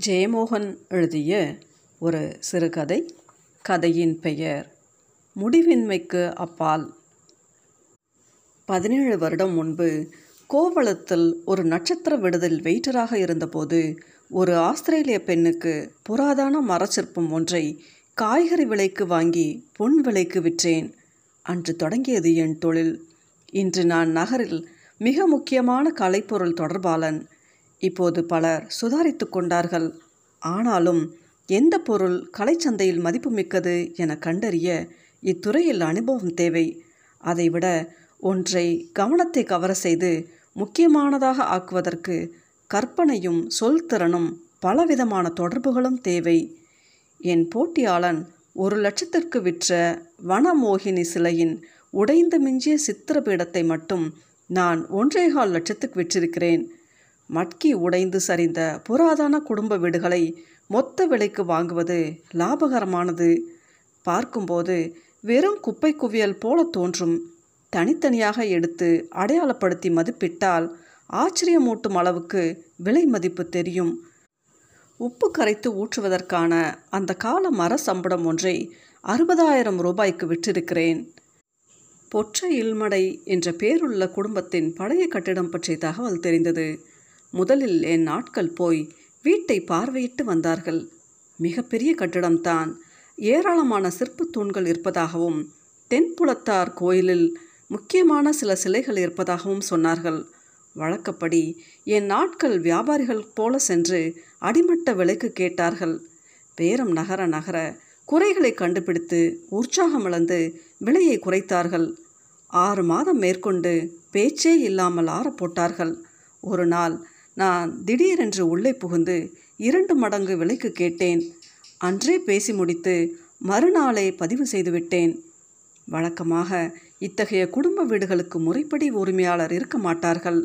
ஜெயமோகன் எழுதிய ஒரு சிறுகதை கதையின் பெயர் முடிவின்மைக்கு அப்பால் பதினேழு வருடம் முன்பு கோவளத்தில் ஒரு நட்சத்திர விடுதல் வெயிட்டராக இருந்தபோது ஒரு ஆஸ்திரேலிய பெண்ணுக்கு புராதன மரச்சிற்பம் ஒன்றை காய்கறி விலைக்கு வாங்கி பொன் விலைக்கு விற்றேன். அன்று தொடங்கியது என் தொழில். இன்று நான் நகரில் மிக முக்கியமான கலைப்பொருள் தொடர்பாளன் இப்போது பலர் சுதாரித்து கொண்டார்கள். ஆனாலும் எந்த பொருள் கலைச்சந்தையில் மதிப்புமிக்கது என கண்டறிய இத்துறையில் அனுபவம் தேவை. அதைவிட ஒன்றை கவனத்தை கவர செய்து முக்கியமானதாக ஆக்குவதற்கு கற்பனையும் சொல் திறனும் பலவிதமான தொடர்புகளும் தேவை. என் போட்டியாளன் ஒரு லட்சத்திற்கு விற்ற வனமோகினி சிலையின் உடைந்து மிஞ்சிய சித்திரபீடத்தை மட்டும் நான் ஒன்றேகால் லட்சத்துக்கு விற்றிருக்கிறேன். மட்கி உடைந்து சரிந்த புராதன குடும்ப வீடுகளை மொத்த விலைக்கு வாங்குவது லாபகரமானது. பார்க்கும்போது வெறும் குப்பை குவியல் போல தோன்றும். தனித்தனியாக எடுத்து அடையாளப்படுத்தி மதிப்பிட்டால் ஆச்சரியமூட்டும் அளவுக்கு விலை மதிப்பு தெரியும். உப்பு கரைத்து ஊற்றுவதற்கான அந்த கால மர சம்படம் ஒன்றை அறுபதாயிரம் ரூபாய்க்கு விற்றிருக்கிறேன். பொற்ற இல்மடை என்ற பேருள்ள குடும்பத்தின் பழைய கட்டிடம் பற்றிய தகவல் தெரிந்தது. முதலில் என் நாட்கள் போய் வீட்டை பார்வையிட்டு வந்தார்கள். மிகப்பெரிய கட்டிடம்தான். ஏராளமான சிற்பத் தூண்கள் இருப்பதாகவும் தென்புலத்தார் கோயிலில் முக்கியமான சில சிலைகள் இருப்பதாகவும் சொன்னார்கள். வழக்கப்படி என் நாட்கள் வியாபாரிகள் போல சென்று அடிமட்ட விலைக்கு கேட்டார்கள். பேரம் நகர நகர குறைகளை கண்டுபிடித்து உற்சாகமிழந்து விலையை குறைத்தார்கள். ஆறு மாதம் மேற்கொண்டு பேச்சே இல்லாமல் ஆற போட்டார்கள். ஒரு நாள் நான் திடீரென்று உள்ளே புகுந்து இரண்டு மடங்கு விலைக்கு கேட்டேன். அன்றே பேசி முடித்து மறுநாளே பதிவு செய்துவிட்டேன். வழக்கமாக இத்தகைய குடும்ப வீடுகளுக்கு முறைப்படி உரிமையாளர் இருக்க மாட்டார்கள்.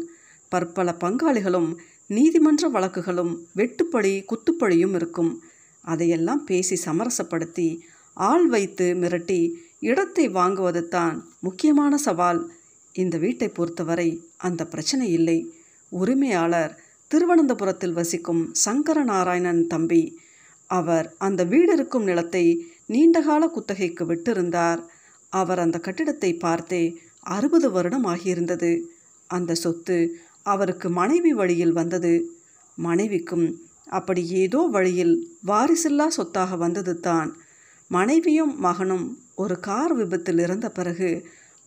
பற்பல பங்காளிகளும் நீதிமன்ற வழக்குகளும் வெட்டுப்படி குத்துப்படியும் இருக்கும். அதையெல்லாம் பேசி சமரசப்படுத்தி ஆள் வைத்து மிரட்டி இடத்தை வாங்குவது தான் முக்கியமான சவால். இந்த வீட்டை பொறுத்தவரை அந்த பிரச்சனை இல்லை. உரிமையாளர் திருவனந்தபுரத்தில் வசிக்கும் சங்கர நாராயணன் தம்பி. அவர் அந்த வீடு இருக்கும் நிலத்தை நீண்டகால குத்தகைக்கு விட்டிருந்தார். அவர் அந்த கட்டிடத்தை பார்த்தே அறுபது வருடம் ஆகியிருந்தது. அந்த சொத்து அவருக்கு மனைவி வழியில் வந்தது. மனைவிக்கும் அப்படி ஏதோ வழியில் வாரிசில்லா சொத்தாக வந்தது தான். மனைவியும் மகனும் ஒரு கார் விபத்தில் இறந்த பிறகு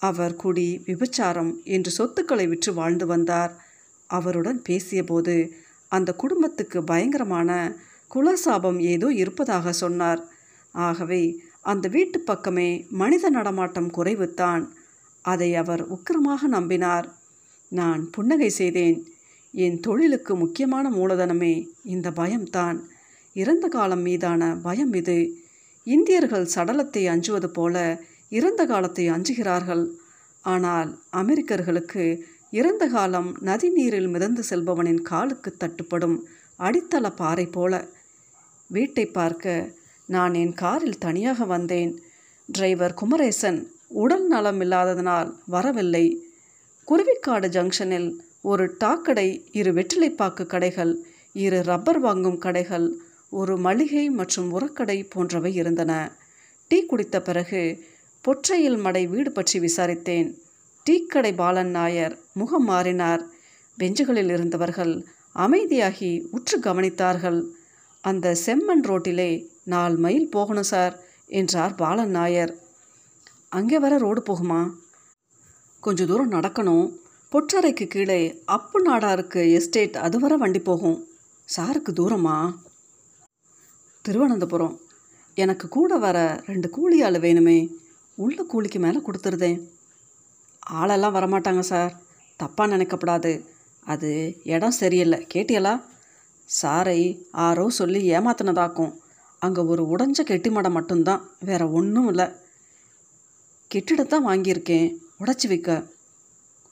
அவர் குடி விபச்சாரம் என்று சொத்துக்களை விற்று வாழ்ந்து வந்தார். அவருடன் பேசியபோது அந்த குடும்பத்துக்கு பயங்கரமான குலசாபம் ஏதோ இருப்பதாக சொன்னார். ஆகவே அந்த வீட்டு பக்கமே மனித நடமாட்டம் குறைவுத்தான். அதை அவர் உக்கிரமாக நம்பினார். நான் புன்னகை செய்தேன். என் தொழிலுக்கு முக்கியமான மூலதனமே இந்த பயம்தான். இறந்த காலம் மீதான பயம் இது. இந்தியர்கள் சடலத்தை அஞ்சுவது போல இறந்த காலத்தை அஞ்சுகிறார்கள். ஆனால் அமெரிக்கர்களுக்கு இறந்த காலம் நதி நீரில் மிதந்து செல்பவனின் காலுக்கு தட்டுப்படும் அடித்தள பாறை போல. வீட்டை பார்க்க நான் என் காரில் தனியாக வந்தேன். டிரைவர் குமரேசன் உடல் நலம் இல்லாததனால் வரவில்லை. குருவிக்காடு ஜங்ஷனில் ஒரு டாக்கடை இரு வெற்றிலைப்பாக்கு கடைகள் இரு ரப்பர் வாங்கும் கடைகள் ஒரு மளிகை மற்றும் உரக்கடை போன்றவை இருந்தன. டீ குடித்த பிறகு பொற்றையில் மடை வீடு பற்றி விசாரித்தேன். டீக்கடை பாலன் நாயர் முகம் மாறினார். பெஞ்சுகளில் இருந்தவர்கள் அமைதியாகி உற்று கவனித்தார்கள். அந்த செம்மண் ரோட்டிலே நாலு மைல் போகணும் சார் என்றார் பாலன் நாயர். அங்கே வர ரோடு போகுமா? கொஞ்சம் தூரம் நடக்கணும். பொற்றறைக்கு கீழே அப்பு நாடாருக்கு எஸ்டேட் அது வர வண்டி போகும். சாருக்கு தூரமா? திருவனந்தபுரம். எனக்கு கூட வர ரெண்டு கூலி ஆள் வேணுமே. உள்ள கூலிக்கு மேலே கொடுத்துருதேன். ஆளெல்லாம் வரமாட்டாங்க சார். தப்பாக நினைக்கப்படாது. அது இடம் சரியில்லை. கேட்டியலா சாரை ஆரோ சொல்லி ஏமாத்தினதாக்கும். அங்கே ஒரு உடஞ்ச கெட்டிமடம் மட்டும்தான். வேற ஒன்றும் இல்லை. கெட்டிடத்தான் வாங்கியிருக்கேன். உடச்சி வைக்க.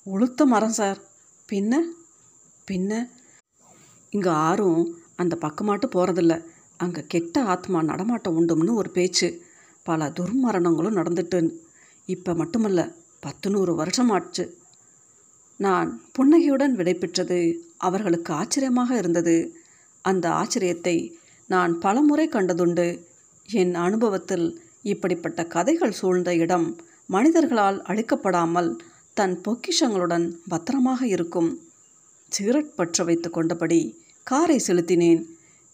உளுத்த மரம் சார். பின்ன? பின்ன? இங்கே ஆறும் அந்த பக்கமாட்டு போகிறதில்ல அங்கே கெட்ட ஆத்மா நடமாட்டம் உண்டும்னு ஒரு பேச்சு. பல துர்மரணங்களும் நடந்துட்டு இப்போ மட்டுமல்ல பத்து நூறு வருஷம் ஆச்சு நான் புன்னகையுடன் விடைபெற்றது அவர்களுக்கு ஆச்சரியமாக இருந்தது. அந்த ஆச்சரியத்தை நான் பலமுறை கண்டதுண்டு. என் அனுபவத்தில் இப்படிப்பட்ட கதைகள் சூழ்ந்த இடம் மனிதர்களால் அழிக்கப்படாமல் தன் பொக்கிஷங்களுடன் பத்திரமாக இருக்கும். சிகரெட் பற்ற வைத்து கொண்டபடி காரை செலுத்தினேன்.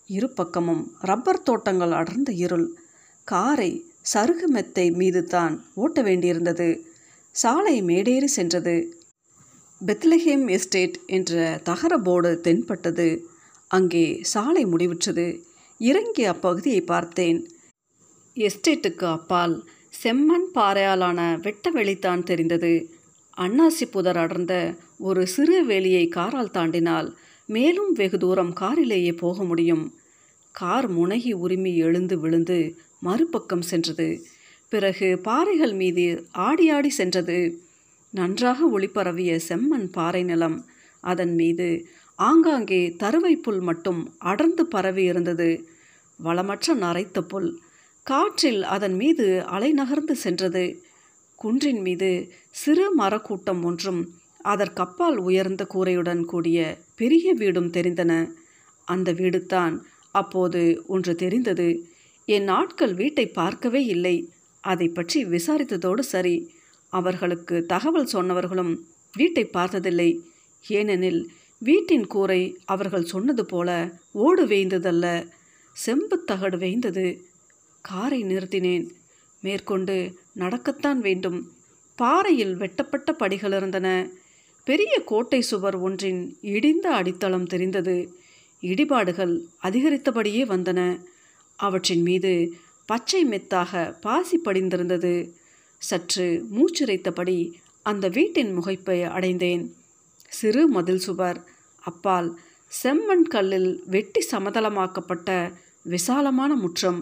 இரு பக்கமும் ரப்பர் தோட்டங்கள் அடர்ந்த இருள். காரை சருகு மெத்தை மீது தான் ஓட்ட வேண்டியிருந்தது. சாலை மேடேறி சென்றது. பெத்லஹேம் எஸ்டேட் என்ற தகர போர்டு தென்பட்டது. அங்கே சாலை முடிவுற்றது. இறங்கி அப்பகுதியை பார்த்தேன். எஸ்டேட்டுக்கு அப்பால் செம்மண் பாறையாலான வெட்ட வெளித்தான் தெரிந்தது. அன்னாசி புதர் அடர்ந்த ஒரு சிறு வேலியை காரால் தாண்டினால் மேலும் வெகு தூரம் காரிலேயே போக முடியும். கார் முனகி உரிமை எழுந்து விழுந்து மறுபக்கம் சென்றது. பிறகு பாறைகள் மீது ஆடி ஆடி சென்றது. நன்றாக ஒளிபரவிய செம்மண் பாறை நிலம். அதன் மீது ஆங்காங்கே தருவை புல் மட்டும் அடர்ந்து பரவி இருந்தது. வளமற்ற நரைத்த புல். காற்றில் அதன் மீது அலை நகர்ந்து சென்றது. குன்றின் மீது சிறு மரக்கூட்டம் ஒன்றும் அதற்கப்பால் உயர்ந்த கூரையுடன் கூடிய பெரிய வீடும் தெரிந்தன. அந்த வீடுதான் அப்போது ஒன்று தெரிந்தது. என் ஆட்கள் வீட்டை பார்க்கவே இல்லை. அதை பற்றி விசாரித்ததோடு சரி. அவர்களுக்கு தகவல் சொன்னவர்களும் வீட்டை பார்த்ததில்லை. ஏனெனில் வீட்டின் கூரை அவர்கள் சொன்னது போல ஓடு வேய்ந்ததல்ல. செம்புத்தகடு வேய்ந்தது. காரை நிறுத்தினேன். மேற்கொண்டு நடக்கத்தான் வேண்டும். பாறையில் வெட்டப்பட்ட படிகள் இருந்தன. பெரிய கோட்டை சுவர் ஒன்றின் இடிந்த அடித்தளம் தெரிந்தது. இடிபாடுகள் அதிகரித்தபடியே வந்தன. அவற்றின் மீது பச்சை மெத்தாக பாசி படிந்திருந்தது சற்று மூச்சிறைத்தபடி அந்த வீட்டின் முகைப்பை அடைந்தேன். சிறு மதில் சுவர் அப்பால் செம்மண் கல்லில் வெட்டி சமதளமாக்கப்பட்ட விசாலமான முற்றம்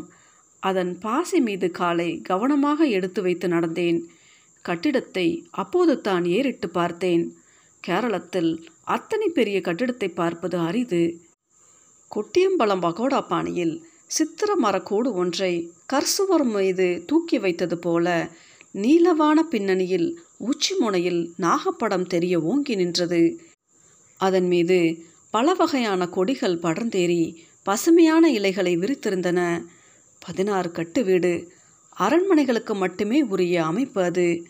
அதன் பாசி மீது காலை கவனமாக எடுத்து வைத்து நடந்தேன். கட்டிடத்தை அப்போது தான் ஏறிட்டு பார்த்தேன். கேரளத்தில் அத்தனை பெரிய கட்டிடத்தை பார்ப்பது அரிது. கொட்டியம்பலம் பகோடா பாணியில் சித்திர மரக்கூடு ஒன்றை கர்சுவர் மீது தூக்கி வைத்தது போல நீலவான பின்னணியில் உச்சி முனையில் நாகப்படம் தெரிய ஓங்கி நின்றது. அதன் மீது பல வகையான கொடிகள் படர்ந்தேறி பசுமையான இலைகளை விரித்திருந்தன. பதினாறு கட்டு வீடு அரண்மனைகளுக்கு மட்டுமே உரிய அமைப்பு அது.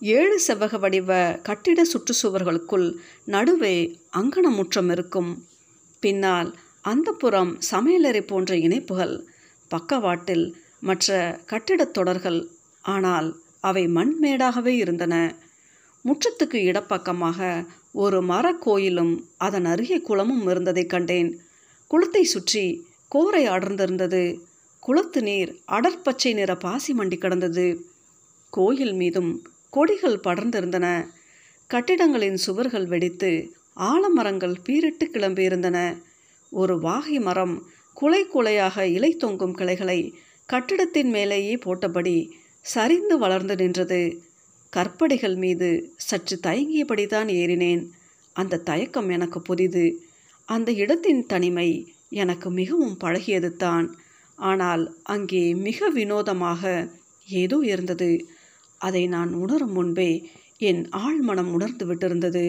ஏழு செவ்வக வடிவ கட்டிட சுற்றுச்சுவர்களுக்குள் நடுவே அங்கன முற்றம் இருக்கும். பின்னால் அந்த புறம் சமையலறை போன்ற இணைப்புகள் பக்கவாட்டில் மற்ற கட்டிடத் தொடர்கள் ஆனால் அவை மண்மேடாகவே இருந்தன. முற்றத்துக்கு இடப்பக்கமாக ஒரு மரக்கோயிலும் அதன் அருகே குளமும் இருந்ததைக் கண்டேன். குளத்தை சுற்றி கோரை அடர்ந்திருந்தது குளத்து நீர் அடற்பச்சை நிற பாசி மண்டி கிடந்தது. கோயில் மீதும் கொடிகள் படர்ந்திருந்தன. கட்டிடங்களின் சுவர்கள் வெடித்து ஆலமரங்கள் பீரிட்டு கிளம்பியிருந்தன. ஒரு வாகை மரம் குலை குலையாக இலை தொங்கும் கிளைகளை கட்டிடத்தின் மேலேயே போட்டபடி சரிந்து வளர்ந்து நின்றது. கற்படிகள் மீது சற்று தயங்கியபடிதான் ஏறினேன். அந்த தயக்கம் எனக்கு புதிது. அந்த இடத்தின் தனிமை எனக்கு மிகவும் பழகியது தான் ஆனால் அங்கே மிக வினோதமாக ஏதோ இருந்தது. அதை நான் உணரும் முன்பே என் ஆழ்மனம் உணர்ந்து விட்டிருந்தது.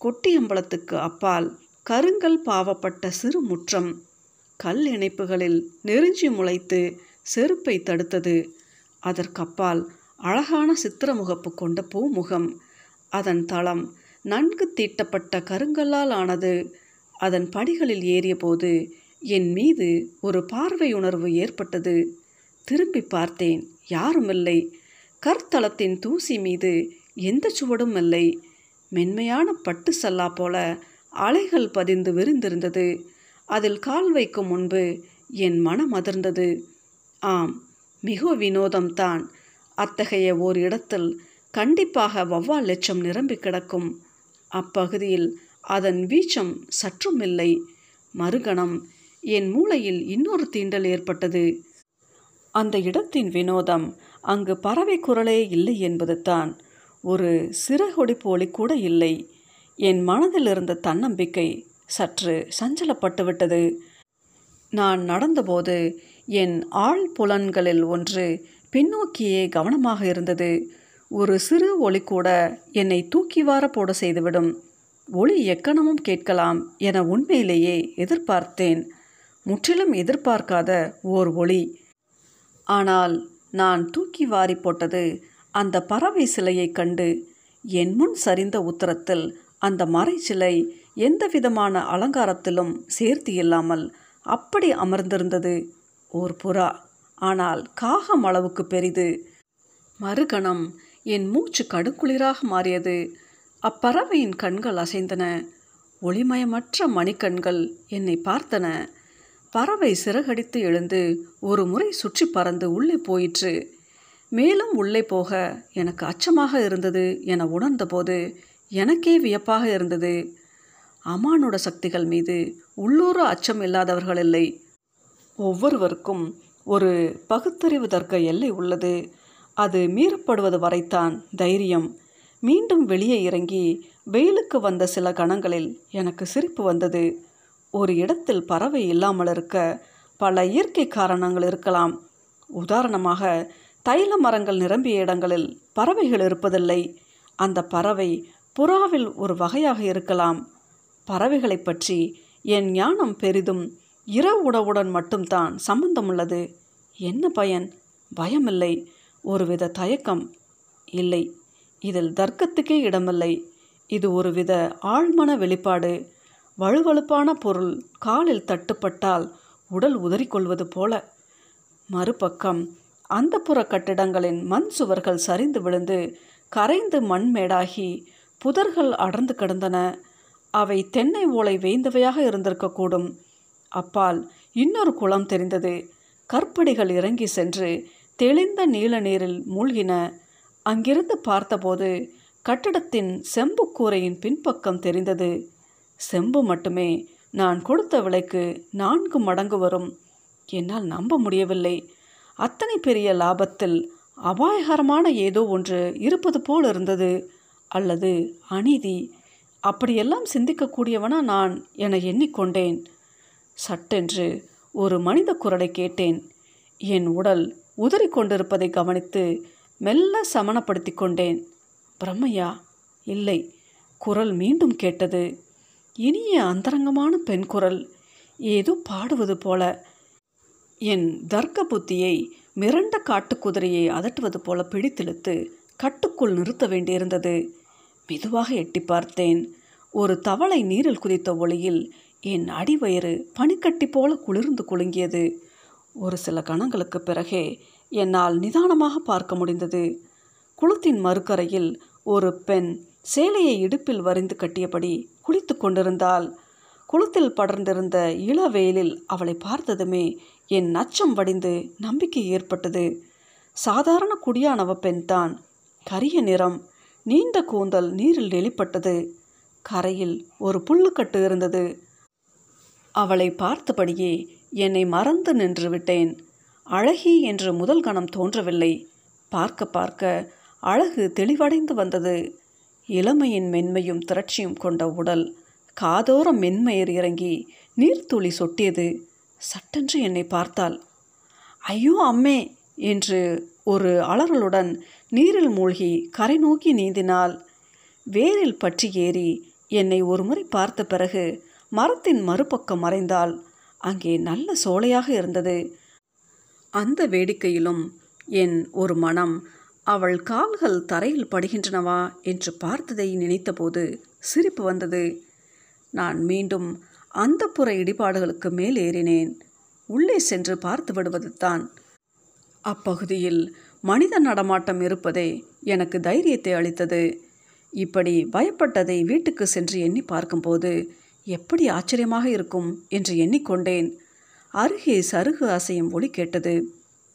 கொட்டியம்பலத்துக்கு அப்பால் கருங்கல் பாவப்பட்ட சிறு முற்றம். கல் இணைப்புகளில் நெருஞ்சி முளைத்து செருப்பை தடுத்தது. அதற்கப்பால் அழகான சித்திரமுகப்பு கொண்ட பூமுகம். அதன் தளம் நன்கு தீட்டப்பட்ட கருங்கல்லால் ஆனது. அதன் படிகளில் ஏறியபோது என் மீது ஒரு பார்வை உணர்வு ஏற்பட்டது. திரும்பி பார்த்தேன் யாருமில்லை. கற்தளத்தின் தூசி மீது எந்த சுவடும் இல்லை. மென்மையான பட்டு சல்லா போல அலைகள் பதிந்து விரிந்திருந்தது. அதில் கால் வைக்கும் முன்பு என் மனம் அதிர்ந்தது. ஆம் மிக வினோதம்தான். அத்தகைய ஓர் இடத்தில் கண்டிப்பாக வவ்வால் லட்சம் நிரம்பி கிடக்கும். அப்பகுதியில் அதன் வீச்சம் சற்றும் இல்லை. மறுகணம் என் மூளையில் இன்னொரு தீண்டல் ஏற்பட்டது. அந்த இடத்தின் வினோதம் அங்கு பறவை குரலே இல்லை என்பது தான் ஒரு சிறகொடி போலி கூட இல்லை. என் மனதில் இருந்த தன்னம்பிக்கை சற்று சஞ்சலப்பட்டுவிட்டது. நான் நடந்தபோது என் ஆள் புலன்களில் ஒன்று பின்னோக்கியே கவனமாக இருந்தது. ஒரு சிறு ஒளி கூட என்னை தூக்கி வார போட செய்துவிடும். ஒளி எக்கணமும் கேட்கலாம் என உண்மையிலேயே எதிர்பார்த்தேன். முற்றிலும் எதிர்பார்க்காத ஓர் ஒளி. ஆனால் நான் தூக்கி வாரி போட்டது அந்த பறவை சிலையைக் கண்டு என் முன் சரிந்த உத்தரத்தில் அந்த மறை சிலை எந்த விதமான அலங்காரத்திலும் சேர்த்து இல்லாமல் அப்படி அமர்ந்திருந்தது. ஓர் புறா. ஆனால் காகம் அளவுக்கு பெரிது. மறுகணம் என் மூச்சு கடுக்குளிராக மாறியது. அப்பறவையின் கண்கள் அசைந்தன. ஒளிமயமற்ற மணிக்கண்கள் என்னை பார்த்தன. பறவை சிறகடித்து எழுந்து ஒரு முறை சுற்றி பறந்து உள்ளே போயிற்று. மேலும் உள்ளே போக எனக்கு அச்சமாக இருந்தது என உணர்ந்தபோது எனக்கே வியப்பாக இருந்தது. அமானோட சக்திகள் மீது உள்ளூர அச்சம் இல்லாதவர்கள் இல்லை. ஒவ்வொருவருக்கும் ஒரு பகுத்தறிவு தர்க்க எல்லை உள்ளது. அது மீறப்படுவது வரைத்தான் தைரியம். மீண்டும் வெளியே இறங்கி வெயிலுக்கு வந்த சில கணங்களில் எனக்கு சிரிப்பு வந்தது. ஒரு இடத்தில் பறவை இல்லாமல் இருக்க பல இயற்கை காரணங்கள் இருக்கலாம். உதாரணமாக தைல மரங்கள் நிரம்பிய இடங்களில் பறவைகள் இருப்பதில்லை. அந்த பறவை புறாவில் ஒரு வகையாக இருக்கலாம். பறவைகளை பற்றி என் ஞானம் பெரிதும் இரவு உணவுடன் மட்டும்தான் சம்பந்தமுள்ளது. என்ன பயன்? பயமில்லை. ஒருவித தயக்கம் இல்லை. இதில் தர்க்கத்துக்கே இடமில்லை. இது ஒருவித ஆழ்மன வெளிப்பாடு. வலுவழுப்பான பொருள் காலில் தட்டுப்பட்டால் உடல் உதறிக்கொள்வது போல. மறுபக்கம் அந்த புற கட்டிடங்களின் மண் சுவர்கள் சரிந்து விழுந்து கரைந்து மண்மேடாகி புதர்கள் அடர்ந்து கிடந்தன. அவை தென்னை ஓலை வேய்ந்தவையாக இருந்திருக்கக்கூடும். அப்பால் இன்னொரு குளம் தெரிந்தது. கற்படிகள் இறங்கி சென்று தெளிந்த நீல நீரில் மூழ்கின. அங்கிருந்து பார்த்தபோது கட்டடத்தின் செம்பு கூரையின் பின்பக்கம் தெரிந்தது. செம்பு மட்டுமே. நான் கொடுத்த விலைக்கு நான்கு மடங்கு வரும். என்னால் நம்ப முடியவில்லை. அத்தனை பெரிய லாபத்தில் அபாயகரமான ஏதோ ஒன்று இருப்பது போல் இருந்தது. அல்லது அநீதி அப்படியெல்லாம் சிந்திக்கக்கூடியவனா நான் என எண்ணிக்கொண்டேன். சட்டென்று ஒரு மனித குரலை கேட்டேன். என் உடல் உதறி கொண்டிருப்பதை கவனித்து மெல்ல சமணப்படுத்தி கொண்டேன். பிரம்மையா இல்லை குரல் மீண்டும் கேட்டது. இனிய அந்தரங்கமான பெண் குரல் ஏதோ பாடுவது போல. என் தர்க்க புத்தியை மிரண்ட காட்டுக்குதிரையை அதட்டுவது போல பிடித்திழுத்து கட்டுக்குள் நிறுத்த வேண்டியிருந்தது. மெதுவாக எட்டி பார்த்தேன். ஒரு தவளை நீரில் குதித்த ஒளியில் என் அடிவயிறு பனிக்கட்டி போல குளிர்ந்து குலுங்கியது. ஒரு சில கணங்களுக்கு பிறகே என்னால் நிதானமாக பார்க்க முடிந்தது. குளத்தின் மறுக்கரையில் ஒரு பெண் சேலையை இடுப்பில் வரிந்து கட்டியபடி குளித்து கொண்டிருந்தாள். குளத்தில் படர்ந்திருந்த இளவெயிலில் அவளை பார்த்ததுமே என் நச்சம் வடிந்து நம்பிக்கை ஏற்பட்டது. சாதாரண குடியானவ பெண்தான். கரிய நிறம் நீண்ட கூந்தல் நீரில் வெளிப்பட்டது கரையில் ஒரு புல்லுக்கட்டு இருந்தது. அவளை பார்த்தபடியே என்னை மறந்து நின்று விட்டேன். அழகி என்று முதல் கணம் தோன்றவில்லை. பார்க்க பார்க்க அழகு தெளிவடைந்து வந்தது. இளமையின் மென்மையும் திரட்சியும் கொண்ட உடல் காதோர மென்மயர் இறங்கி நீர்த்துளி சொட்டியது. சட்டென்று என்னை பார்த்தாள். ஐயோ அம்மே! என்று ஒரு அலறலுடன் நீரில் மூழ்கி கரை நோக்கி நீந்தினாள் வேரில் பற்றி ஏறி என்னை ஒருமுறை பார்த்த பிறகு மரத்தின் மறுபக்கம் மறைந்தால் அங்கே நல்ல சோலையாக இருந்தது. அந்த வேடிக்கையிலும் என் ஒரு மனம் அவள் கால்கள் தரையில் படுகின்றனவா? என்று பார்த்ததை நினைத்தபோது சிரிப்பு வந்தது. நான் மீண்டும் அந்த புற இடிபாடுகளுக்கு மேல் ஏறினேன். உள்ளே சென்று பார்த்து விடுவது தான் அப்பகுதியில் மனித நடமாட்டம் இருப்பதே எனக்கு தைரியத்தை அளித்தது. இப்படி பயப்பட்டதை வீட்டுக்கு சென்று எண்ணி பார்க்கும்போது எப்படி ஆச்சரியமாக இருக்கும் என்று எண்ணிக்கொண்டேன். அருகே சருகு அசையும் ஒளி கேட்டது.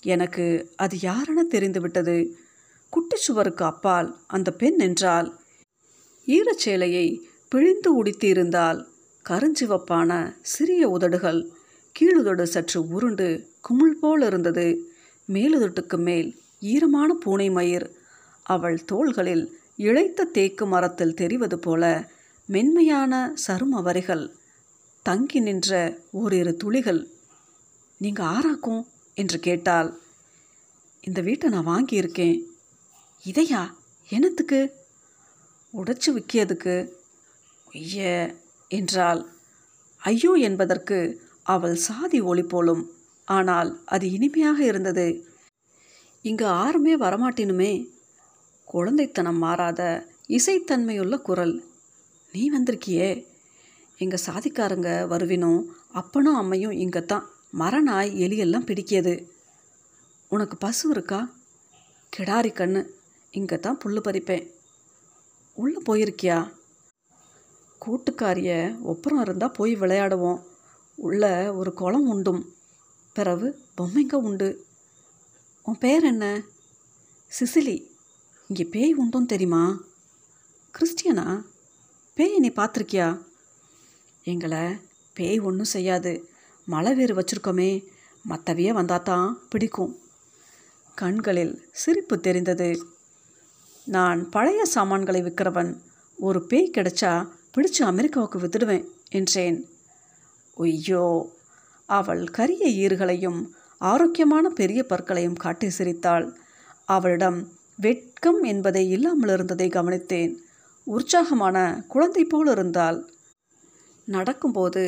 எனக்கு அது யாரென தெரிந்துவிட்டது. குட்டி சுவருக்கு அப்பால் அந்த பெண் என்றால்? ஈரச்சேலையை பிழிந்து உடித்திருந்தால் கருஞ்சிவப்பான சிறிய உதடுகள் கீழுதடு சற்று உருண்டு குமிழ் போல் இருந்தது. மேலுதட்டுக்கு மேல் ஈரமான பூனை மயிர். அவள் தோள்களில் இழைத்த தேக்கு மரத்தில் தெரிவது போல மென்மையான சரும வரிகள். தங்கி நின்ற ஓரிரு துளிகள். நீங்கள் ஆராக்கும் என்று கேட்டால் இந்த வீட்டை நான் வாங்கியிருக்கேன். இதையா? என்னத்துக்கு? உடைச்சு விற்கியதுக்கு ஐய என்றால் ஐயோ என்பதற்கு அவள் சாதி ஒளி போலும். ஆனால் அது இனிமையாக இருந்தது. இங்கே யாருமே வரமாட்டினுமே. குழந்தைத்தனம் மாறாத இசைத்தன்மையுள்ள குரல். நீ வந்திருக்கியே. எங்கள் சாதிக்காரங்க வருவினும் அப்பனும் அம்மையும் இங்கே தான் மரநாய் எலியெல்லாம் பிடிக்கியது. உனக்கு பசு இருக்கா? கிடாரி கண்ணு. இங்கே தான் புல் பறிப்பேன். உள்ளே போயிருக்கியா? கூட்டுக்காரிய ஒப்புறம் இருந்தால் போய் விளையாடுவோம். உள்ள ஒரு குளம் உண்டும். பிறகு பொம்மைங்க உண்டு. உன் பேர் என்ன? சிசிலி. இங்கே பேய் உண்டும் தெரியுமா? கிறிஸ்டியனா? பேய் நீ பார்த்துருக்கியா? எங்களை பேய் ஒன்றும் செய்யாது. மழை வேறு வச்சுருக்கோமே. மற்றவையே வந்தால் தான் பிடிக்கும். கண்களில் சிரிப்பு தெரிந்தது. நான் பழைய சாமான்களை விற்கிறவன் ஒரு பேய் கிடைச்சா பிடிச்சு அமெரிக்காவுக்கு வித்துடுவேன் என்றேன். ஒய்யோ அவள் கரிய ஈறுகளையும் ஆரோக்கியமான பெரிய பற்களையும் காட்டி சிரித்தாள். அவளிடம் வெட்கம் என்பதை இல்லாமல் இருந்ததை கவனித்தேன். உற்சாகமான குழந்தை போல் இருந்தாள். நடக்கும்போது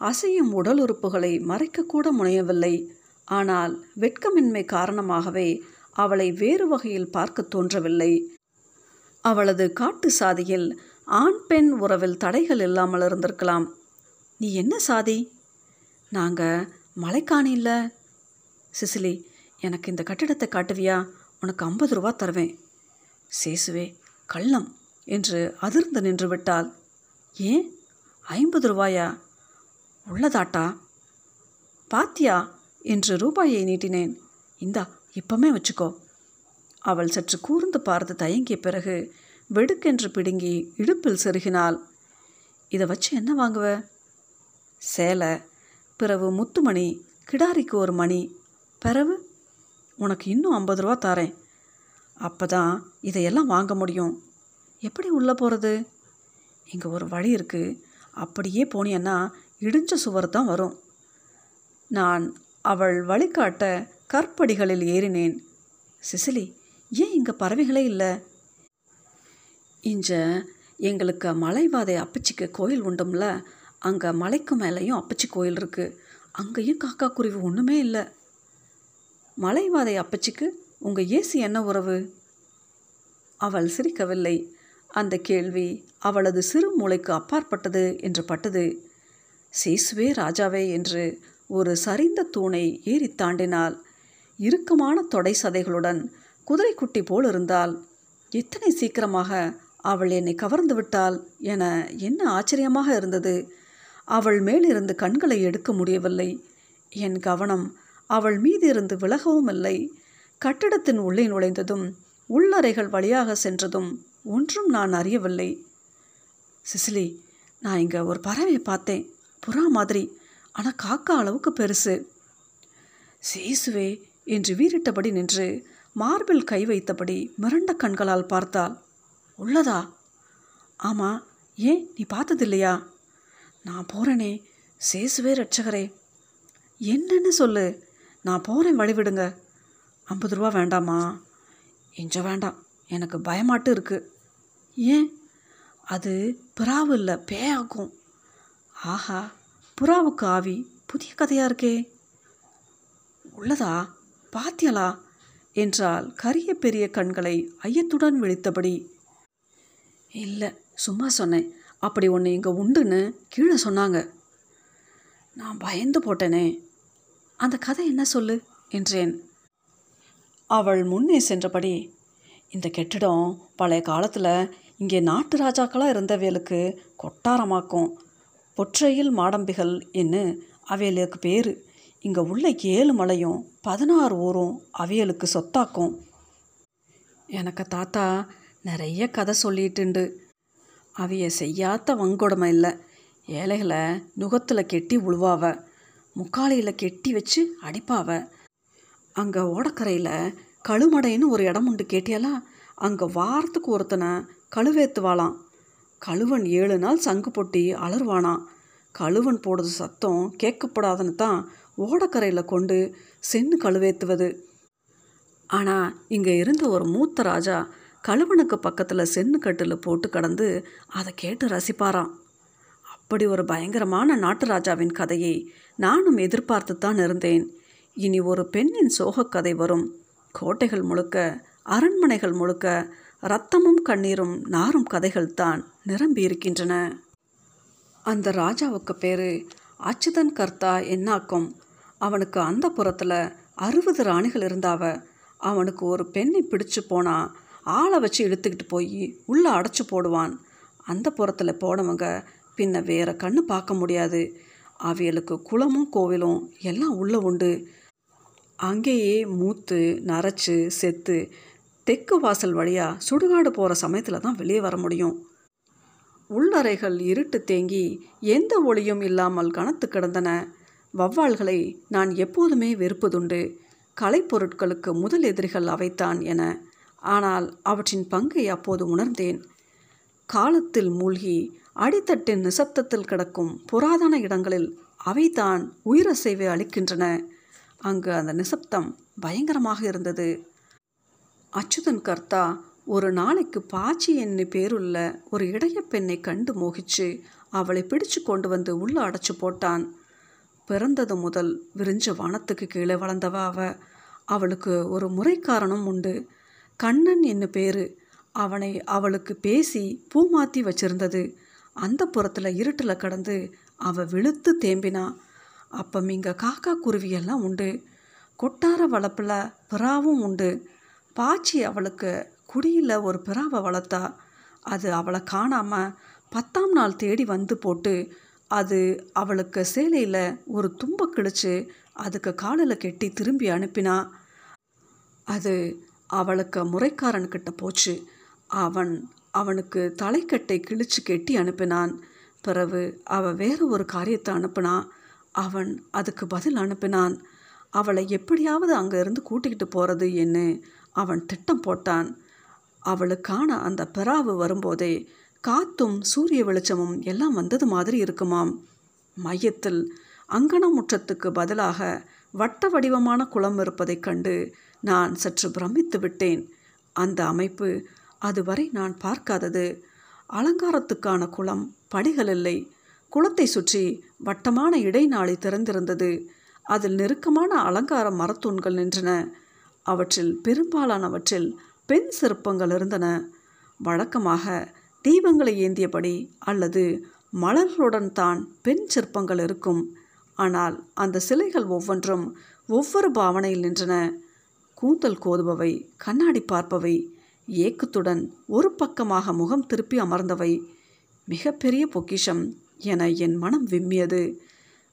அசையும் உடல் உறுப்புகளை மறைக்கக்கூட முனையவில்லை. ஆனால் வெட்கமின்மை காரணமாகவே அவளை வேறு வகையில் பார்க்க தோன்றவில்லை. அவளது காட்டு சாதியில் ஆண் பெண் உறவில் தடைகள் இல்லாமல் இருந்திருக்கலாம். நீ என்ன சாதி? நாங்கள் மலைக்காணி இல்லை சிசிலி எனக்கு இந்த கட்டிடத்தை காட்டுவியா? உனக்கு ஐம்பது ரூபா தருவேன். சேசுவே கள்ளம் என்று அதிர்ந்து நின்று விட்டாள். ஏன்? ஐம்பது ரூபாயா? உள்ளதாட்டா? பாத்தியா? என்று ரூபாயை நீட்டினேன். இந்தா இப்பமே வச்சுக்கோ. அவள் சற்று கூர்ந்து பார்த்து தயங்கிய பிறகு வெடுக்கென்று பிடுங்கி இடுப்பில் செருகினாள். இதை வச்சு என்ன வாங்குவ? சேலை. பிறகு முத்துமணி கிடாரிக்கு ஒரு மணி. பிறகு உனக்கு இன்னும் ஐம்பது ரூபா தரேன். அப்போ தான் இதையெல்லாம் வாங்க முடியும். எப்படி உள்ளே போகிறது இங்கே ஒரு வழி இருக்குது அப்படியே போனியன்னா இடிஞ்ச சுவர் தான் வரும். நான் அவள் வழிகாட்ட கற்படிகளில் ஏறினேன். சிசிலி ஏன் இங்கே பறவைகளே இல்லை? இஞ்ச எங்களுக்கு மலைவாதை அப்பச்சிக்கு கோயில் உண்டும்ல. அங்கே மலைக்கு மேலேயும் அப்பச்சி கோயில் இருக்குது அங்கேயும் காக்கா குருவி ஒன்றுமே இல்லை. மலைவாதை அப்பச்சிக்கு உங்கள் ஏசி என்ன உறவு? அவள் சிரிக்கவில்லை. அந்த கேள்வி அவளது சிறு மூளைக்கு அப்பாற்பட்டது என்று பட்டது. சேசுவே ராஜாவே என்று ஒரு சரிந்த தூணை ஏறி தாண்டினாள். இறுக்கமான தொடை சதைகளுடன் குதிரைக்குட்டி போல் இருந்தால் எத்தனை சீக்கிரமாக அவள் என்னை கவர்ந்து விட்டாள் என என்ன ஆச்சரியமாக இருந்தது. அவள் மேலிருந்து கண்களை எடுக்க முடியவில்லை. என் கவனம் அவள் மீது இருந்து விலகவும் இல்லை கட்டிடத்தின் உள்ளே நுழைந்ததும் உள்ளறைகள் வழியாக சென்றதும் ஒன்றும் நான் அறியவில்லை. சிசிலி நான் இங்கே ஒரு பறவையை பார்த்தேன். புறா மாதிரி. ஆனால் காக்கா அளவுக்கு பெருசு. சேசுவே என்று வீறிட்டபடி நின்று மார்பில் கை வைத்தபடி மிரண்ட கண்களால் பார்த்தாள். உள்ளதா? ஆமாம் ஏன்? நீ பார்த்ததில்லையா? நான் போகிறேனே சேசுவே ரட்சகரே. என்னன்னு சொல்லு. நான் போகிறேன் வழிவிடுங்க ஐம்பது ரூபா வேண்டாமா எஞ்சோ வேண்டாம். எனக்கு பயமாட்டு இருக்குது ஏன்? அது புறாவு இல்லை பேயாக்கும் ஆஹா புறாவுக்கு ஆவி. புதிய கதையாக இருக்கே. உள்ளதா? பாத்தியலா? என்றால் கரிய பெரிய கண்களை ஐயத்துடன் விழித்தபடி. இல்லை சும்மா சொன்னேன். அப்படி ஒன்று இங்கே உண்டுன்னு கீழே சொன்னாங்க. நான் பயந்து போட்டேனே. அந்த கதை என்ன சொல்லு? என்றேன். அவள் முன்னே சென்றபடி இந்த கெட்டிடம் பழைய காலத்தில் இங்கே நாட்டு ராஜாக்களாக இருந்தவைகளுக்கு கொட்டாரமாக்கும். பொற்றையில் மாடம்பிகள் என்று அவையலுக்கு பேர். இங்கே உள்ள ஏழு மலையும் பதினாறு ஊரும் அவையலுக்கு சொத்தாக்கும். எனக்கு தாத்தா நிறைய கதை சொல்லிட்டுண்டு. அவைய செய்யாத வங்கொடுமை இல்லை. ஏழைகளை நுகத்தில் கெட்டி உழுவாவ. முக்காலியில் கெட்டி வச்சு அடிப்பாவ. அங்கே ஓடக்கரையில் கழுமடைன்னு ஒரு இடம் உண்டு கேட்டியாலா? அங்கே வாரத்துக்கு ஒருத்தனை கழுவேத்துவாளாம். கழுவன் ஏழு நாள் சங்கு பொட்டி அலறுவானாம் கழுவன் போடுறது சத்தம் கேட்கப்படாதுன்னு தான் ஓடக்கரையில் கொண்டு சென்னு கழுவேத்துவது. ஆனால் இங்கே இருந்த ஒரு மூத்த ராஜா கழுவனுக்கு பக்கத்தில் சென்னு கட்டில் போட்டு கடந்து அதை கேட்டு ரசிப்பாராம். அப்படி ஒரு பயங்கரமான நாட்டு ராஜாவின் கதையை நானும் எதிர்பார்த்து தான் இருந்தேன். இனி ஒரு பெண்ணின் சோகக் கதை வரும். கோட்டைகள் முழுக்க அரண்மனைகள் முழுக்க ரத்தமும் கண்ணீரும் நாரும் கதைகள் தான் நிரம்பி இருக்கின்றன அந்த ராஜாவுக்கு பேர் அச்சுதன் கர்த்தா என்னாக்கும். அவனுக்கு அந்த புறத்தில் அறுபது ராணிகள் இருந்தாவ அவனுக்கு ஒரு பெண்ணை பிடிச்சு போனா ஆளை வச்சு இழுத்துக்கிட்டு போய் உள்ளே அடைச்சி போடுவான். அந்த புறத்தில் போனவங்க பின்ன வேற கண்ணு பார்க்க முடியாது. அவியலுக்கு குளமும் கோவிலும் எல்லாம் உள்ளே உண்டு. அங்கேயே மூத்து நரைச்சு செத்து தெற்கு வாசல் வழியாக சுடுகாடு போகிற சமயத்தில் தான் வெளியே வர முடியும். உள்ளறைகள் இருட்டு தேங்கி எந்த ஒளியும் இல்லாமல் கனத்து கிடந்தன. வவ்வாள்களை நான் எப்போதுமே வெறுப்பதுண்டு. கலைப்பொருட்களுக்கு முதல் எதிரிகள் அவைத்தான் என. ஆனால் அவற்றின் பங்கை அப்போது உணர்ந்தேன். காலத்தில் மூழ்கி அடித்தட்டின் நிசப்தத்தில் கிடக்கும் புராதன இடங்களில் அவைதான் உயிரசைவை அளிக்கின்றன. அங்கு அந்த நிசப்தம் பயங்கரமாக இருந்தது. அச்சுதன் கர்த்தா ஒரு நாளைக்கு பாச்சி என்னை பேருள்ள ஒரு இடைய பெண்ணை கண்டு மோகிச்சு அவளை பிடிச்சு கொண்டு வந்து உள்ள அடைச்சு போட்டான். பிறந்தது முதல் விரிஞ்ச வானத்துக்கு கீழே வளர்ந்தவ அவ. அவளுக்கு ஒரு முறைக்காரனும் உண்டு. கண்ணன் என்ன பேரு அவனை அவளுக்கு பேசி பூமாத்தி வச்சிருந்தது. அந்த புறத்தில் இருட்டில் கடந்து அவள் விழுத்து தேம்பினா அப்போ இங்கே காக்கா குருவியெல்லாம் உண்டு. கொட்டார வளர்ப்பில் பிறாவும் உண்டு. பாச்சி அவளுக்கு குடியில் ஒரு பிறாவை வளர்த்தா அது அவளை காணாமல் பத்தாம் நாள் தேடி வந்து போட்டு அது அவளுக்கு சேலையில் ஒரு தும்பை கிழிச்சு அதுக்கு காலில் கெட்டி திரும்பி அனுப்பினா அது அவளுக்கு முறைக்காரன்கிட்ட போச்சு. அவன் அவனுக்கு தலைக்கட்டை கிழிச்சு கெட்டி அனுப்பினான். பிறகு அவ வேறு ஒரு காரியத்தை அனுப்பினா அவன் அதுக்கு பதில் அனுப்பினான். அவளை எப்படியாவது அங்கேருந்து கூட்டிக்கிட்டு போகிறது என்று அவன் திட்டம் போட்டான். அவளுக்கான அந்த பெறாவு வரும்போதே காத்தும் சூரிய வெளிச்சமும் எல்லாம் வந்தது மாதிரி இருக்குமாம். மையத்தில் அங்கனமுற்றத்துக்கு பதிலாக வட்ட வடிவமான குளம் இருப்பதைக் கண்டு நான் சற்று பிரமித்து விட்டேன். அந்த அமைப்பு அதுவரை நான் பார்க்காதது. அலங்காரத்துக்கான குளம் படிகள் இல்லை. குளத்தை சுற்றி வட்டமான இடைநாளி திறந்திருந்தது. அதில் நெருக்கமான அலங்கார மரத்தூண்கள் நின்றன. அவற்றில் பெரும்பாலானவற்றில் பெண் சிற்பங்கள் இருந்தன. வழக்கமாக தீபங்களை ஏந்தியபடி அல்லது மலர்களுடன் தான் பெண் சிற்பங்கள் இருக்கும். ஆனால் அந்த சிலைகள் ஒவ்வொன்றும் ஒவ்வொரு பாவனையில் நின்றன. கூந்தல் கோதுபவை கண்ணாடி பார்ப்பவை ஏக்கத்துடன் ஒரு பக்கமாக முகம் திருப்பி அமர்ந்தவை. மிகப்பெரிய பொக்கிஷம் என என் மனம் விம்மியது.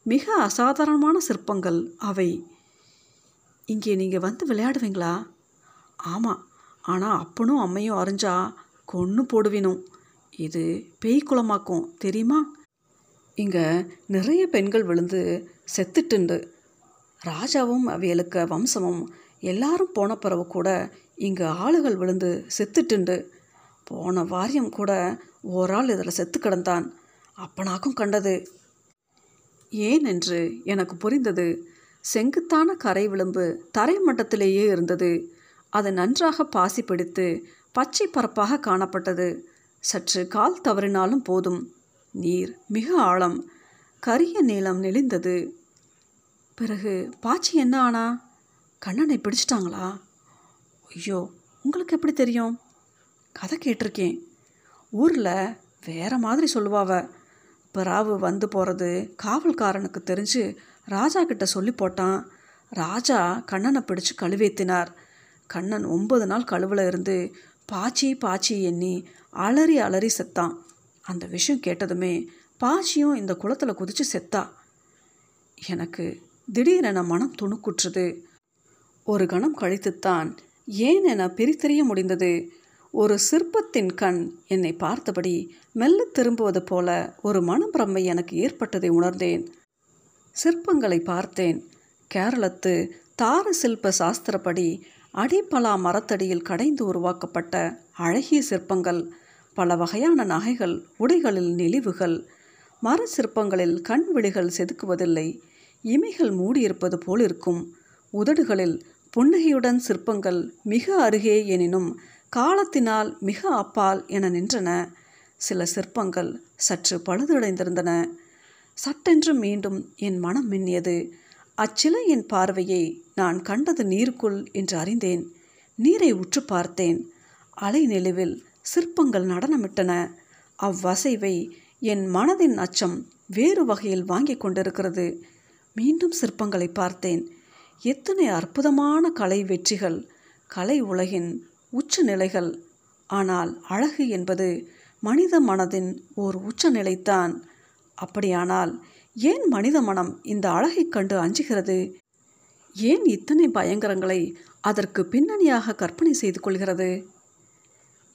மிக அசாதாரணமான சிற்பங்கள் அவை. இங்கே நீங்கள் வந்து விளையாடுவீங்களா? ஆமாம் ஆனால் அப்பனும் அம்மையும் அறிஞ்சா கொன்று போடுவினும் இது பேய் குளமாக்கும் தெரியுமா? இங்கே நிறைய பெண்கள் விழுந்து செத்துட்டுண்டு ராஜாவும் அவியலுக்க வம்சமும் எல்லாரும் போன பிறவு கூட இங்கே ஆளுகள் விழுந்து செத்துட்டுண்டு. போன வாரியம் கூட ஓராள் இதில் செத்து கிடந்தான். அப்பனாக்கும் கண்டது. ஏன் என்று எனக்கு புரிந்தது. செங்குத்தான கரை விளிம்பு தரை மட்டத்திலேயே இருந்தது. அது நன்றாக பாசி பிடித்து பச்சை பரப்பாக காணப்பட்டது. சற்று கால் தவறினாலும் போதும். நீர் மிக ஆழம். கரிய நீளம் நெளிந்தது. பிறகு பாச்சி என்ன ஆனா? கண்ணனை பிடிச்சிட்டாங்களா? ஐயோ உங்களுக்கு எப்படி தெரியும்? கதை கேட்டிருக்கேன். ஊரில் வேற மாதிரி சொல்லுவாவ. பிறாவு வந்து போகிறது காவல்காரனுக்கு தெரிஞ்சு ராஜா கிட்ட சொல்லி போட்டான். ராஜா கண்ணனை பிடிச்சு கழுவேத்தினார். கண்ணன் ஒன்பது நாள் கழுவில் இருந்து பாச்சி பாச்சி எண்ணி அலறி அலறி செத்தான். அந்த விஷயம் கேட்டதுமே பாச்சியும் இந்த குளத்தில் குதிச்சு செத்தா. எனக்கு திடீரென மனம் துணுக்குற்றுது. ஒரு கணம் கழித்துத்தான் ஏன் என பிரித்தறிய முடிந்தது. ஒரு சிற்பத்தின் கண் என்னை பார்த்தபடி மெல்ல திரும்புவது போல ஒரு மனப்பிரமை எனக்கு ஏற்பட்டதை உணர்ந்தேன். சிற்பங்களை பார்த்தேன். கேரளத்து தார சில்ப சாஸ்திரப்படி அடிப்பலா மரத்தடியில் கடைந்து உருவாக்கப்பட்ட அழகிய சிற்பங்கள் பல வகையான நகைகள் உடைகளில் நெளிவுகள் மர சிற்பங்களில் கண் விழிகள் செதுக்குவதில்லை. இமைகள் மூடியிருப்பது போலிருக்கும். உதடுகளில் புன்னகையுடன் சிற்பங்கள் மிக அருகே எனினும் காலத்தினால் மிக அப்பால் என நின்றன. சில சிற்பங்கள் சற்று பழுதடைந்திருந்தன. சட்டென்று மீண்டும் என் மனம் மின்னியது. அச்சிலையின் பார்வையை நான் கண்டது நீருக்குள் என்று அறிந்தேன். நீரை உற்று பார்த்தேன். அலை நெளிவில் சிற்பங்கள் நடனமிட்டன. அவ்வசைவை என் மனதின் அச்சம் வேறு வகையில் வாங்கி கொண்டிருக்கிறது. மீண்டும் சிற்பங்களை பார்த்தேன். எத்தனை அற்புதமான கலை வெற்றிகள் கலை உலகின் உச்ச நிலைகள். ஆனால் அழகு என்பது மனித மனதின் ஓர் உச்ச நிலைத்தான் அப்படியானால் ஏன் மனித மனம் இந்த அழகைக் கண்டு அஞ்சுகிறது? ஏன் இத்தனை பயங்கரங்களை அதற்கு பின்னணியாக கற்பனை செய்து கொள்கிறது?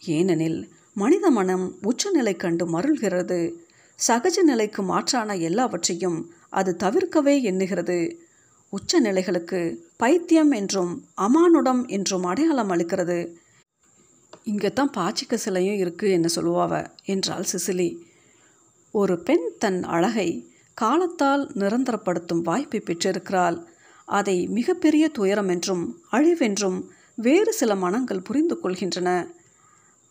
ஏனெனில் மனித மனம் உச்சநிலை கண்டு மருள்கிறது. சகஜ நிலைக்கு மாற்றான எல்லாவற்றையும் அது தவிர்க்கவே எண்ணுகிறது. உச்ச நிலைகளுக்கு பைத்தியம் என்றும் அமானுடம் என்றும் அடையாளம் அளிக்கிறது. இங்கே தான் பாச்சிக்க சிலையும் இருக்குது என்ன சொல்லுவாவ என்றாள் சிசிலி. ஒரு பெண் தன் அழகை காலத்தால் நிரந்தரப்படுத்தும் வாய்ப்பை பெற்றிருக்கிறாள். அதை மிகப்பெரிய துயரம் என்றும் அழிவென்றும் வேறு சில மனங்கள் புரிந்து கொள்கின்றன.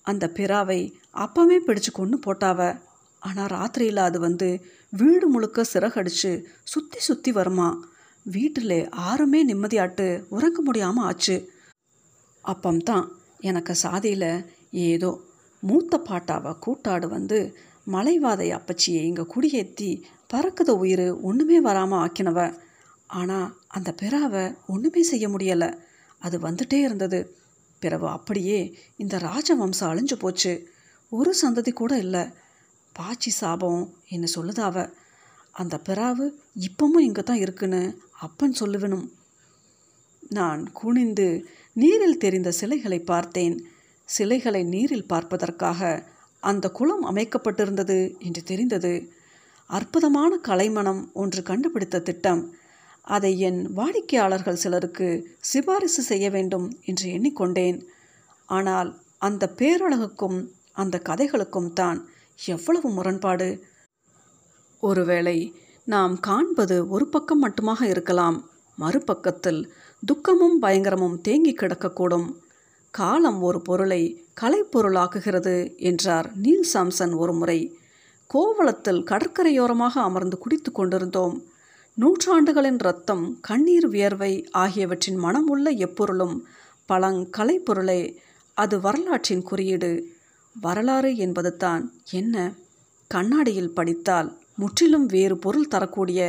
அந்த பிறாவை அப்பவே பிடிச்சு கொண்டு போட்டாவ. ஆனால் ராத்திரியில் அது வந்து வீடு முழுக்க சிறகடிச்சு சுற்றி சுற்றி வருமா? வீட்டில் யாருமே நிம்மதியாட்டு உறங்க முடியாமல் ஆச்சு. அப்பம்தான் எனக்கு சாதியில் ஏதோ மூத்த பாட்டாவை கூட்டாடு வந்து மலைவாதை அப்பச்சியை இங்கே குடியேற்றி பறக்குத உயிர் ஒன்றுமே வராமல் ஆக்கினவ. ஆனால் அந்த பிறாவை ஒன்றுமே செய்ய முடியலை. அது வந்துட்டே இருந்தது. பிறவு அப்படியே இந்த ராஜவம்சம் அழிஞ்சு போச்சு. ஒரு சந்ததி கூட இல்லை. பாச்சி சாபம் என்ன சொல்லுதாவ அந்த பிறாவு இப்பவும் இங்கே தான் இருக்குன்னு அப்பன் சொல்லுவனும் நான் குனிந்து நீரில் தெரிந்த சிலைகளை பார்த்தேன். சிலைகளை நீரில் பார்ப்பதற்காக அந்த குளம் அமைக்கப்பட்டிருந்தது என்று தெரிந்தது. அற்புதமான கலைமணம் ஒன்று கண்டுபிடித்த திட்டம். அதை என் வாடிக்கையாளர்கள் சிலருக்கு சிபாரிசு செய்ய வேண்டும் என்று எண்ணிக்கொண்டேன். ஆனால் அந்த பேரழகுக்கும் அந்த கதைகளுக்கும் தான் எவ்வளவு முரண்பாடு. ஒருவேளை நாம் காண்பது ஒரு பக்கம் மட்டுமாக இருக்கலாம் மறுபக்கத்தில் துக்கமும் பயங்கரமும் தேங்கி கிடக்கக்கூடும். காலம் ஒரு பொருளை கலைப்பொருளாக்குகிறது என்றார் நீல் சாம்சன் ஒரு முறை. கோவளத்தில் கடற்கரையோரமாக அமர்ந்து குடித்து கொண்டிருந்தோம். நூற்றாண்டுகளின் ரத்தம் கண்ணீர் வியர்வை ஆகியவற்றின் மனமுள்ள எப்பொருளும் பழங் கலைப்பொருளே அது வரலாற்றின் குறியீடு. வரலாறு என்பது தான் என்ன? கண்ணாடியில் படித்தால் முற்றிலும் வேறு பொருள் தரக்கூடிய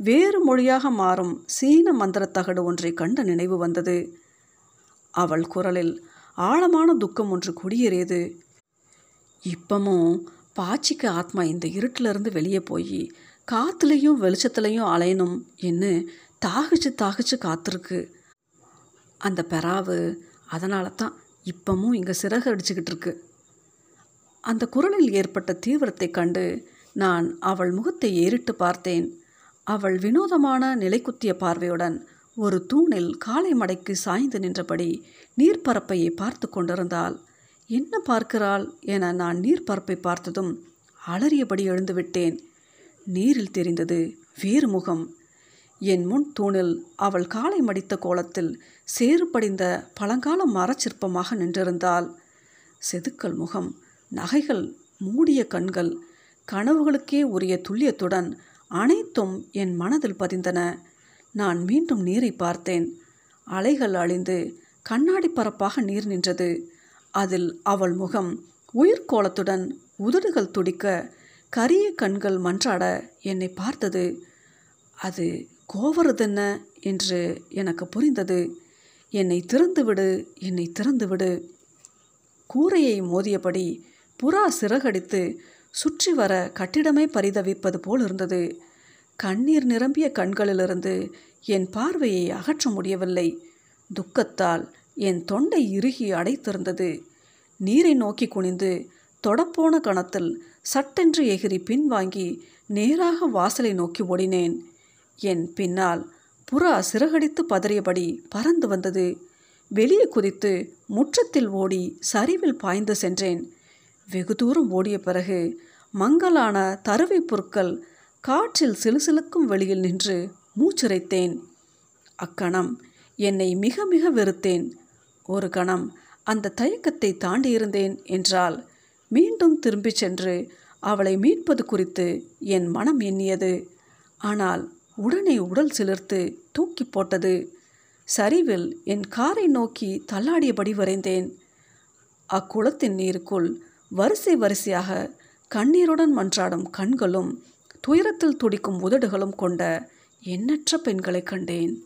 வேறு மொழியாக மாறும் சீன மந்திரத்தகடு ஒன்றை கண்ட நினைவு வந்தது. அவள் குரலில் ஆழமான துக்கம் ஒன்று குடியேறியது. இப்பமும் பாச்சிக்கு ஆத்மா இந்த இருட்டிலிருந்து வெளியே போய் காற்றுலையும் வெளிச்சத்துலையும் அலையணும் என்று தாகிச்சு தாகிச்சு காத்திருக்கு. அந்த பெறாவு அதனால தான் இப்பமும் இங்கே சிறகு அடிச்சுக்கிட்டு இருக்கு. அந்த குரலில் ஏற்பட்ட தீவிரத்தை கண்டு நான் அவள் முகத்தை ஏறிட்டு பார்த்தேன். அவள் வினோதமான நிலைக்குத்திய பார்வையுடன் ஒரு தூணில் காலை மடைக்கு சாய்ந்து நின்றபடி நீர்ப்பரப்பையை பார்த்து கொண்டிருந்தாள். என்ன பார்க்கிறாள்? என நான் நீர்ப்பரப்பை பார்த்ததும் அலறியபடி எழுந்துவிட்டேன். நீரில் தெரிந்தது வேறு முகம். என் முன் தூணில் அவள் காலை மடித்த கோலத்தில் சேறுபடிந்த பழங்கால மரச்சிற்பமாக நின்றிருந்தாள். செதுக்கல் முகம் நகைகள் மூடிய கண்கள் கனவுகளுக்கே உரிய துல்லியத்துடன் அனைத்தும் என் மனதில் பதிந்தன. நான் மீண்டும் நீரை பார்த்தேன். அலைகள் அழிந்து கண்ணாடி பரப்பாக நீர் நின்றது. அதில் அவள் முகம் உயிர்கோலத்துடன் உதடுகள் துடிக்க கரிய கண்கள் மன்றாட என்னை பார்த்தது. அது கோவருதென்ன என்று எனக்கு புரிந்தது. என்னை திறந்துவிடு என்னை திறந்துவிடு. கூரையை மோதியபடி புறா சிறகடித்து சுற்றி வர கட்டிடமே பரிதவிப்பது போல் இருந்தது. கண்ணீர் நிரம்பிய கண்களிலிருந்து என் பார்வையை அகற்ற முடியவில்லை. துக்கத்தால் என் தொண்டை இறுகி அடைத்திருந்தது. நீரை நோக்கி குனிந்து தொடப்போன கணத்தில் சட்டென்று எகிரி பின்வாங்கி நேராக வாசலை நோக்கி ஓடினேன். என் பின்னால் புறா சிறகடித்து பதறியபடி பறந்து வந்தது. வெளியே குதித்து முற்றத்தில் ஓடி சரிவில் பாய்ந்து சென்றேன். வெகு தூரம் ஓடிய பிறகு மங்கலான தருவை பொருட்கள் காற்றில் சிலுசிலுக்கும் வெளியில் நின்று மூச்சிறைத்தேன் அக்கணம் என்னை மிக மிக வெறுத்தேன். ஒரு கணம் அந்த தயக்கத்தை தாண்டியிருந்தேன் என்றால் மீண்டும் திரும்பிச் சென்று அவளை மீட்பது குறித்து என் மனம் எண்ணியது. ஆனால் உடனே உடல் சிலிர்த்து தூக்கி போட்டது. சரிவில் என் காரை நோக்கி தள்ளாடியபடி வரைந்தேன். அக்குளத்தின் நீருக்குள் வரிசை வரிசையாக கண்ணீருடன் மன்றாடும் கண்களும் துயரத்தில் துடிக்கும் உதடுகளும் கொண்ட எண்ணற்ற பெண்களை கண்டேன்.